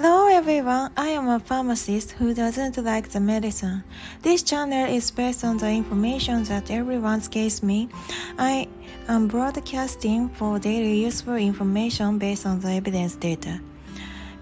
Hello everyone, I am a pharmacist who doesn't like the medicine. This channel is based on the information that everyone gives me. I am broadcasting for daily useful information based on the evidence data.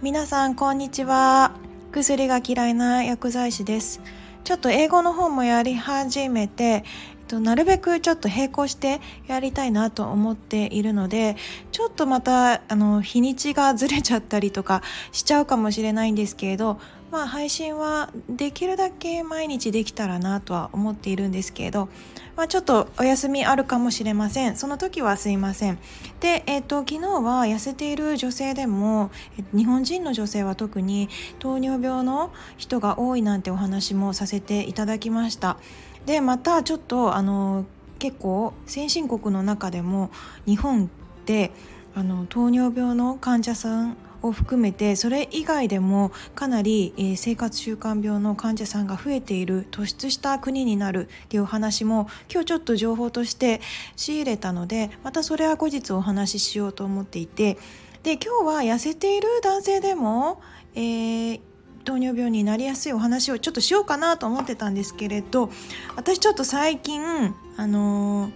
皆さん、こんにちは。薬が嫌いな薬剤師です。ちょっと英語の方もやり始めて、となるべくちょっと並行してやりたいなと思っているのでちょっとまたあの日にちがずれちゃったりとかしちゃうかもしれないんですけれどまあ配信はできるだけ毎日できたらなとは思っているんですけれど、まあ、ちょっとお休みあるかもしれません。その時はすいません。で、えっ、と昨日は痩せている女性でも日本人の女性は特に糖尿病の人が多いなんてお話もさせていただきました。でまたちょっとあの結構先進国の中でも日本ってあの糖尿病の患者さんを含めてそれ以外でもかなり、えー、生活習慣病の患者さんが増えている突出した国になるっていうお話も今日ちょっと情報として仕入れたのでまたそれは後日お話ししようと思っていて。で今日は痩せている男性でも、えー糖尿病になりやすいお話をちょっとしようかなと思ってたんですけれど私ちょっと最近あのー、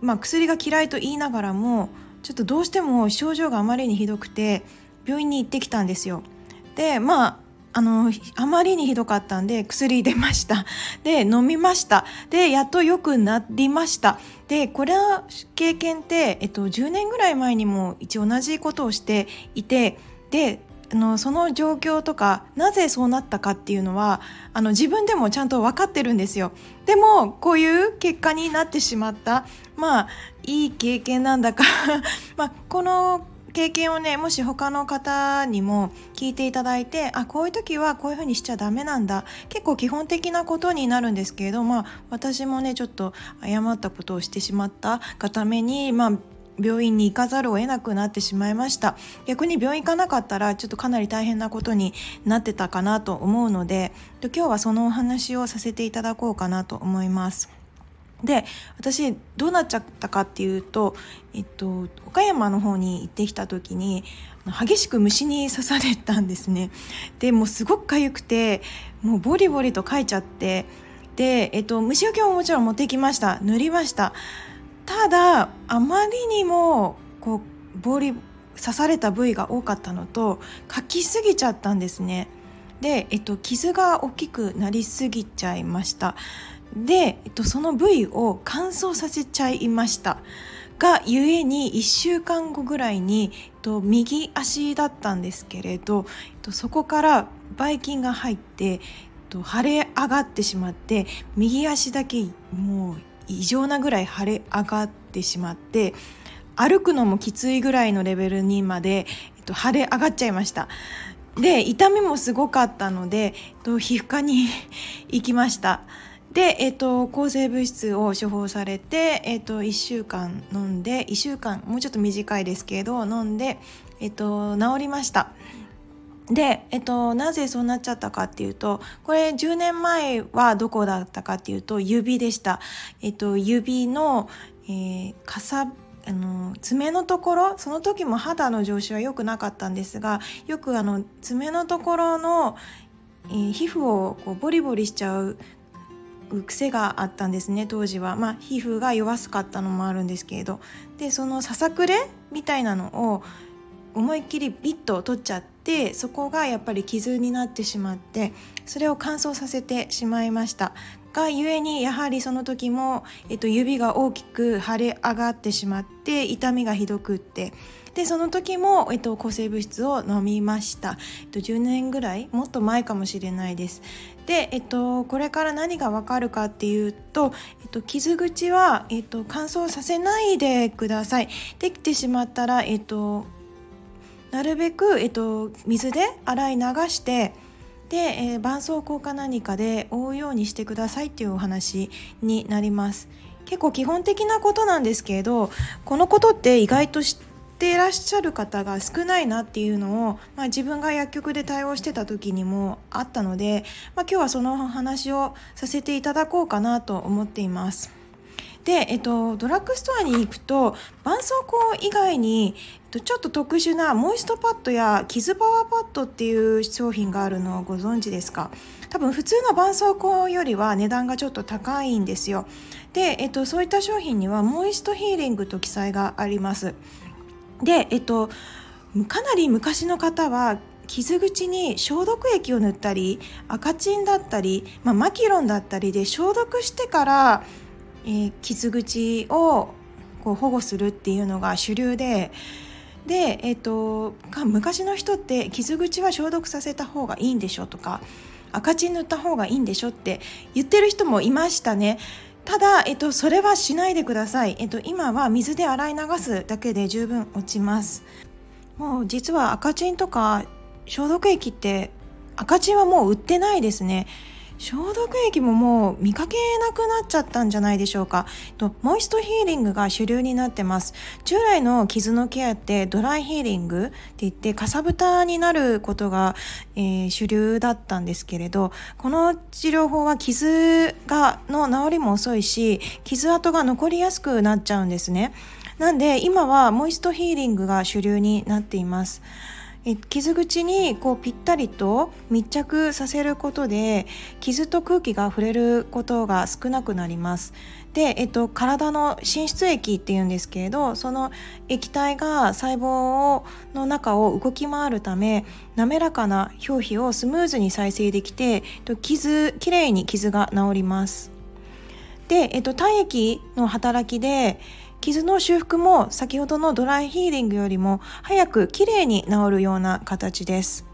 まあ、薬が嫌いと言いながらもちょっとどうしても症状があまりにひどくて病院に行ってきたんですよ。でまああのあまりにひどかったんで薬出ました。で飲みました。でやっと良くなりました。でこれは経験って、えっと、10年ぐらい前にも一応同じことをしていてであのその状況とかなぜそうなったかっていうのはあの自分でもちゃんと分かってるんですよ。でもこういう結果になってしまったまあいい経験なんだか まあこの経験をねもし他の方にも聞いていただいてあこういう時はこういうふうにしちゃダメなんだ結構基本的なことになるんですけれどまあ私もねちょっと誤ったことをしてしまったがためにまあ病院に行かざるを得なくなってしまいました。逆に病院行かなかったらちょっとかなり大変なことになってたかなと思うので今日はそのお話をさせていただこうかなと思います。で私どうなっちゃったかっていうと、えっと、岡山の方に行ってきた時に激しく虫に刺されたんですね。でもうすごく痒くてもうボリボリとかいちゃってで、えっと、虫除けももちろん持ってきました。塗りました。ただあまりにもこうボリ刺された部位が多かったのとかきすぎちゃったんですね。で、えっと、傷が大きくなりすぎちゃいました。で、えっと、その部位を乾燥させちゃいました。がゆえに1週間後ぐらいに、えっと、右足だったんですけれど、えっと、そこからばい菌が入って、えっと、腫れ上がってしまって右足だけもう異常なぐらい腫れ上がってしまって歩くのもきついぐらいのレベルにまで、えっと、腫れ上がっちゃいました。で痛みもすごかったので、えっと、皮膚科に行きました。で、えっと、抗生物質を処方されて、えっと、1週間飲んで1週間もうちょっと短いですけど飲んで、えっと、治りました。で、えっと、なぜそうなっちゃったかっていうと、これ10年前はどこだったかっていうと、指でした。えっと、指の、えー、かさ、あの爪のところその時も肌の上司は良くなかったんですがよくあの爪のところの、えー、皮膚をこうボリボリしちゃう癖があったんですね当時は、まあ、皮膚が弱すかったのもあるんですけれどでそのささくれみたいなのを思いっきりビッと取っちゃってそこがやっぱり傷になってしまってそれを乾燥させてしまいました。がゆえにやはりその時も、えっと、指が大きく腫れ上がってしまって痛みがひどくって。でその時も、えっと、抗生物質を飲みました、えっと、10年ぐらいもっと前かもしれないです。で、えっと、これから何がわかるかっていうと、えっと、傷口は、えっと、乾燥させないでください。できてしまったら、えっとなるべく、えっと、水で洗い流してで、えー、絆創膏か何かで覆うようにしてくださいっていうお話になります。結構基本的なことなんですけれどこのことって意外と知っていらっしゃる方が少ないなっていうのを、まあ、自分が薬局で対応してた時にもあったので、まあ、今日はその話をさせていただこうかなと思っています。で、えっと、ドラッグストアに行くと絆創膏以外に、ちょっと特殊なモイストパッドや傷パワーパッドっていう商品があるのをご存知ですか？多分普通の絆創膏よりは値段がちょっと高いんですよ。で、えっと、そういった商品にはモイストヒーリングと記載があります。で、えっと、かなり昔の方は傷口に消毒液を塗ったり赤チンだったり、まあ、マキロンだったりで消毒してから、えー、傷口をこう保護するっていうのが主流でで、えーと、昔の人って傷口は消毒させた方がいいんでしょとか赤チン塗った方がいいんでしょって言ってる人もいましたね。ただ、えっと、それはしないでください。えっと、今は水で洗い流すだけで十分落ちます。もう実は赤チンとか消毒液って赤チンはもう売ってないですね。消毒液ももう見かけなくなっちゃったんじゃないでしょうか。とモイストヒーリングが主流になってます。従来の傷のケアってドライヒーリングって言ってかさぶたになることが、えー、主流だったんですけれどこの治療法は傷がの治りも遅いし傷跡が残りやすくなっちゃうんですね。なんで今はモイストヒーリングが主流になっています。傷口にこうぴったりと密着させることで傷と空気が触れることが少なくなります。で、えっと、体の浸出液っていうんですけれどその液体が細胞の中を動き回るため滑らかな表皮をスムーズに再生できて傷きれいに傷が治ります。で、えっと、体液の働きで傷の修復も先ほどのドライヒーリングよりも早くきれいに治るような形です。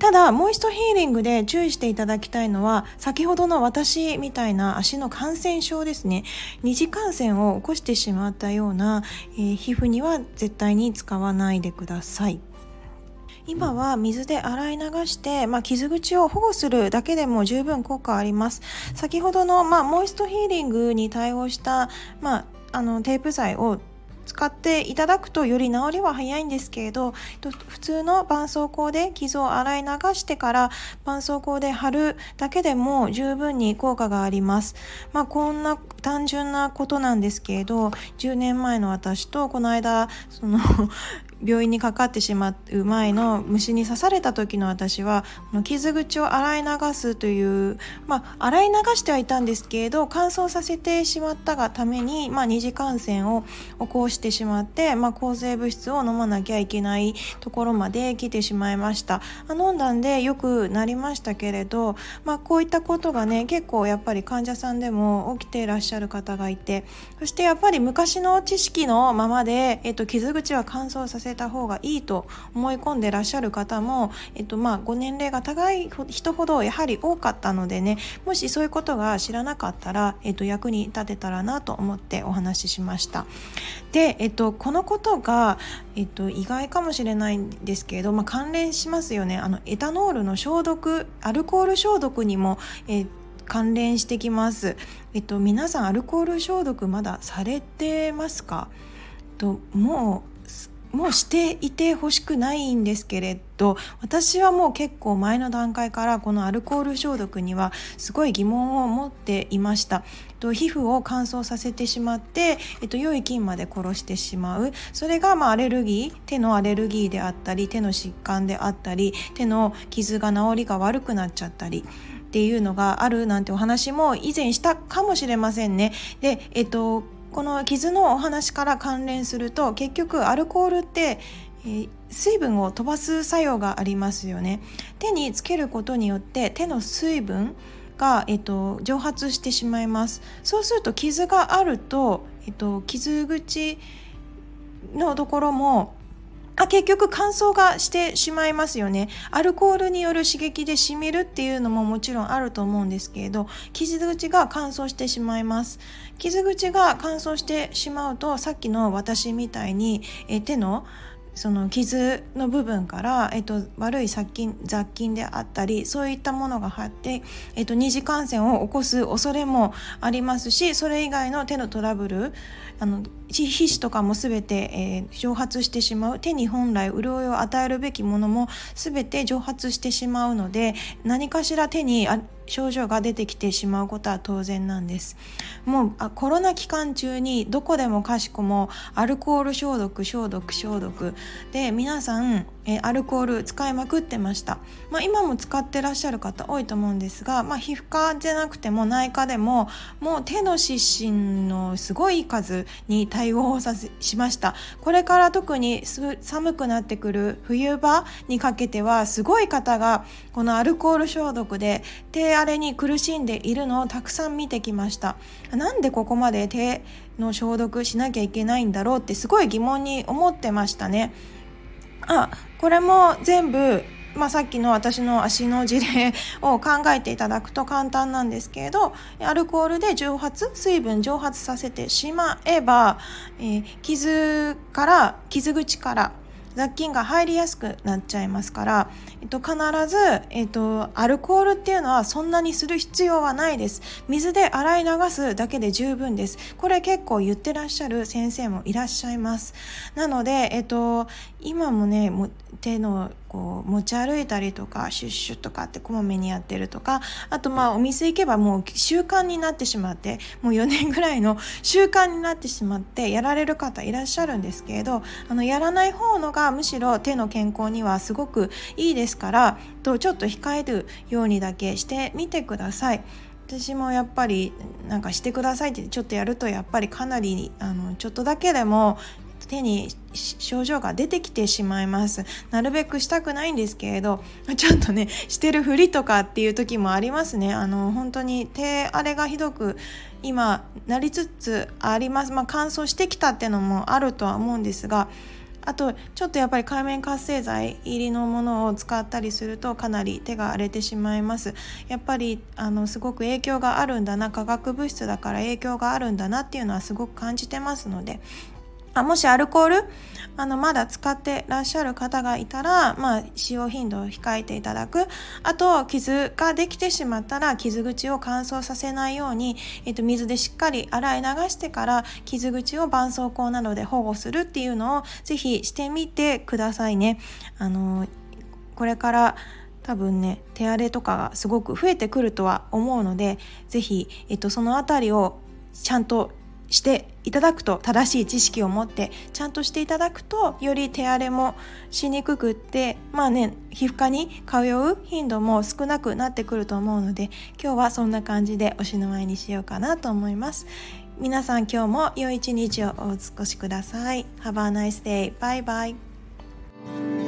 ただ、モイストヒーリングで注意していただきたいのは、先ほどの私みたいな足の感染症ですね。二次感染を起こしてしまったような、えー、皮膚には絶対に使わないでください。今は水で洗い流して、まあ、傷口を保護するだけでも十分効果あります。先ほどの、まあ、モイストヒーリングに対応した、まあ、あのテープ剤を使っていただくとより治りは早いんですけれど普通の絆創膏で傷を洗い流してから絆創膏で貼るだけでも十分に効果があります。まあ、こんな単純なことなんですけれど10年前の私とこの間その病院にかかってしまう前の虫に刺された時の私は傷口を洗い流すというまあ洗い流してはいたんですけれど乾燥させてしまったがために、まあ、二次感染を起こしてしまって、まあ、抗生物質を飲まなきゃいけないところまで来てしまいました。飲んだんでよくなりましたけれど、まあ、こういったことがね結構やっぱり患者さんでも起きていらっしゃる方がいてそしてやっぱり昔の知識のままで、えっと、傷口は乾燥させせた方がいいと思い込んでらっしゃる方も、えっとまあ、ご年齢が高い人ほどやはり多かったのでねもしそういうことが知らなかったら、えっと、役に立てたらなと思ってお話ししました。で、えっと、このことが、えっと、意外かもしれないんですけれど、まあ、関連しますよねあのエタノールの消毒アルコール消毒にも、え関連してきます。えっと、皆さんアルコール消毒まだされてますか？ともうもうしていてほしくないんですけれど私はもう結構前の段階からこのアルコール消毒にはすごい疑問を持っていました。皮膚を乾燥させてしまって、えっと、良い菌まで殺してしまうそれがまあアレルギー手のアレルギーであったり手の疾患であったり手の傷が治りが悪くなっちゃったりっていうのがあるなんてお話も以前したかもしれませんね。で、えっとこの傷のお話から関連すると結局アルコールって、えー、水分を飛ばす作用がありますよね。手につけることによって手の水分が、えっと、蒸発してしまいます。そうすると傷があると、えっと、傷口のところもあ結局乾燥がしてしまいますよね。アルコールによる刺激でしみるっていうのももちろんあると思うんですけれど傷口が乾燥してしまいます。傷口が乾燥してしまうとさっきの私みたいにえ手のその傷の部分から、えっと、悪い殺菌雑菌であったりそういったものが入って、えっと、二次感染を起こす恐れもありますしそれ以外の手のトラブルあの皮脂とかも全て、えー、蒸発してしまう。手に本来潤いを与えるべきものも全て蒸発してしまうので何かしら手に症状が出てきてしまうことは当然なんです。もうあコロナ期間中にどこでもかしこもアルコール消毒消毒消毒。で皆さんえアルコール使いまくってました、まあ、今も使ってらっしゃる方多いと思うんですが、まあ、皮膚科じゃなくても内科でももう手の湿疹のすごい数に対応さしました。これから特に寒くなってくる冬場にかけてはすごい方がこのアルコール消毒で手荒れに苦しんでいるのをたくさん見てきました。なんでここまで手の消毒しなきゃいけないんだろうってすごい疑問に思ってましたね。あこれも全部まあ、さっきの私の足の事例を考えていただくと簡単なんですけれどアルコールで蒸発水分蒸発させてしまえば、えー、傷から傷口から雑菌が入りやすくなっちゃいますから、えっと、必ず、えっと、アルコールっていうのはそんなにする必要はないです。水で洗い流すだけで十分です。これ結構言ってらっしゃる先生もいらっしゃいます。なので、えっと、今もねも手のこう持ち歩いたりとかシュッシュとかってこまめにやってるとかあとまあお店行けばもう習慣になってしまってもう4年ぐらいの 習慣になってしまってやられる方いらっしゃるんですけれどあのやらない方のがむしろ手の健康にはすごくいいです。ですからとちょっと控えるようにだけしてみてください。私もやっぱりなんかしてくださいってちょっとやるとやっぱりかなりあのちょっとだけでも手に症状が出てきてしまいます。なるべくしたくないんですけれどちょっとねしてるふりとかっていう時もありますね。あの本当に手荒れがひどく今なりつつあります。まあ乾燥してきたってのもあるとは思うんですがあとちょっとやっぱり海面活性剤入りのものを使ったりするとかなり手が荒れてしまいます。やっぱりあのすごく影響があるんだな化学物質だから影響があるんだなっていうのはすごく感じてますのであもしアルコール？あのまだ使ってらっしゃる方がいたら、まあ、使用頻度を控えていただくあと傷ができてしまったら傷口を乾燥させないように、えっと、水でしっかり洗い流してから傷口を絆創膏などで保護するっていうのをぜひしてみてくださいね。あのこれから多分ね手荒れとかがすごく増えてくるとは思うので是非、えっと、その辺りをちゃんとしていただくと正しい知識を持ってちゃんとしていただくとより手荒れもしにくくってまあね皮膚科に通う頻度も少なくなってくると思うので今日はそんな感じでおしの前にしようかなと思います皆さん今日も良い一日をお過ごしください Have a nice day. Bye bye.